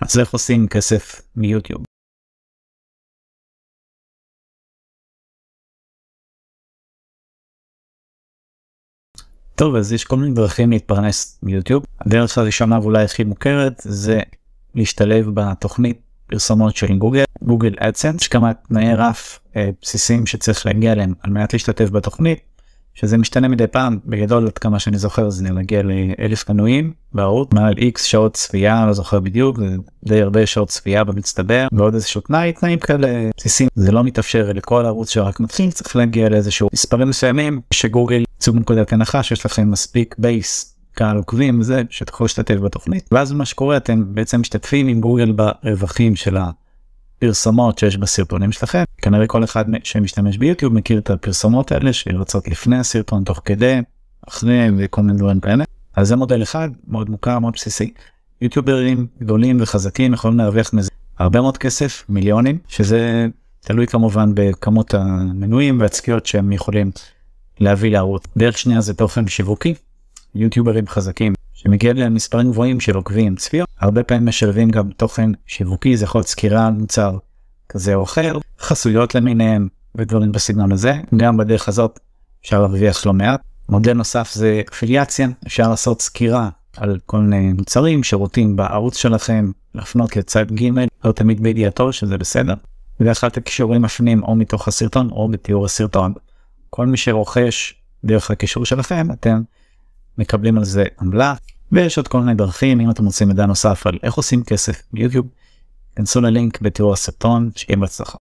אז איך עושים כסף מיוטיוב? טוב אז יש כל מיני דרכים להתפרנס מיוטיוב הדרך הראשונה ואולי הכי מוכרת זה להשתלב בתוכנית פרסומות של גוגל גוגל אדסנס יש כמה תנאי רף אה, בסיסיים שצריך להגיע אליהם על מנת להשתתף בתוכנית שזה משתנה מדי פעם בגדול עד כמה שאני זוכר זה להגיע לאלף מנויים בערוץ מעל איקס שעות צפייה לא זוכר בדיוק זה די הרבה שעות צפייה במצטבר ועוד איזשהו תנאי תנאים כאלה בסיסיים. זה לא מתאפשר לכל ערוץ שרק מתחיל צריך להגיע לאיזשהו מספרים מסוימים שגוגל יצאו מנקודת הנחה שיש לכם מספיק בייס קהל עוקבים וזה שתוכלו להשתתף בתוכנית. ואז מה שקורה אתם בעצם משתתפים עם גוגל ברווחים של הפרסומות שיש בסרטונים שלכם. כנראה כל אחד שמשתמש ביוטיוב מכיר את הפרסומות האלה שיוצאות לפני הסרטון תוך כדי אחרי וכל מיני דברים כאלה. אז זה מודל אחד מאוד מוכר מאוד בסיסי. יוטיוברים גדולים וחזקים יכולים להרוויח מזה הרבה מאוד כסף מיליונים שזה תלוי כמובן בכמות המנויים והצפיות שהם יכולים להביא לערוץ. דרך שנייה זה תוכן שיווקי, יוטיוברים חזקים שמגיע להם מספרים גבוהים של עוקבים צפיות, הרבה פעמים משלבים גם תוכן שיווקי, זה יכול להיות סקירה על מוצר כזה או אחר, חסויות למיניהם ודברים בסגנון הזה, גם בדרך הזאת אפשר להרוויח לא מעט. מודל נוסף זה אפיליאציה, אפשר לעשות סקירה על כל מיני מוצרים, שירותים בערוץ שלכם, להפנות לצד ג' לא תמיד בידיעתו שזה בסדר. בדרך כלל את הקישורים מפנים או מתוך הסרטון או בתיאור הסרטון. כל מי שרוכש דרך הקישור שלכם אתם מקבלים על זה עמלה ויש עוד כל מיני דרכים אם אתם רוצים מידע נוסף על איך עושים כסף ביוטיוב. כנסו ללינק בתיאור הסרטון שיהיה בהצלחה.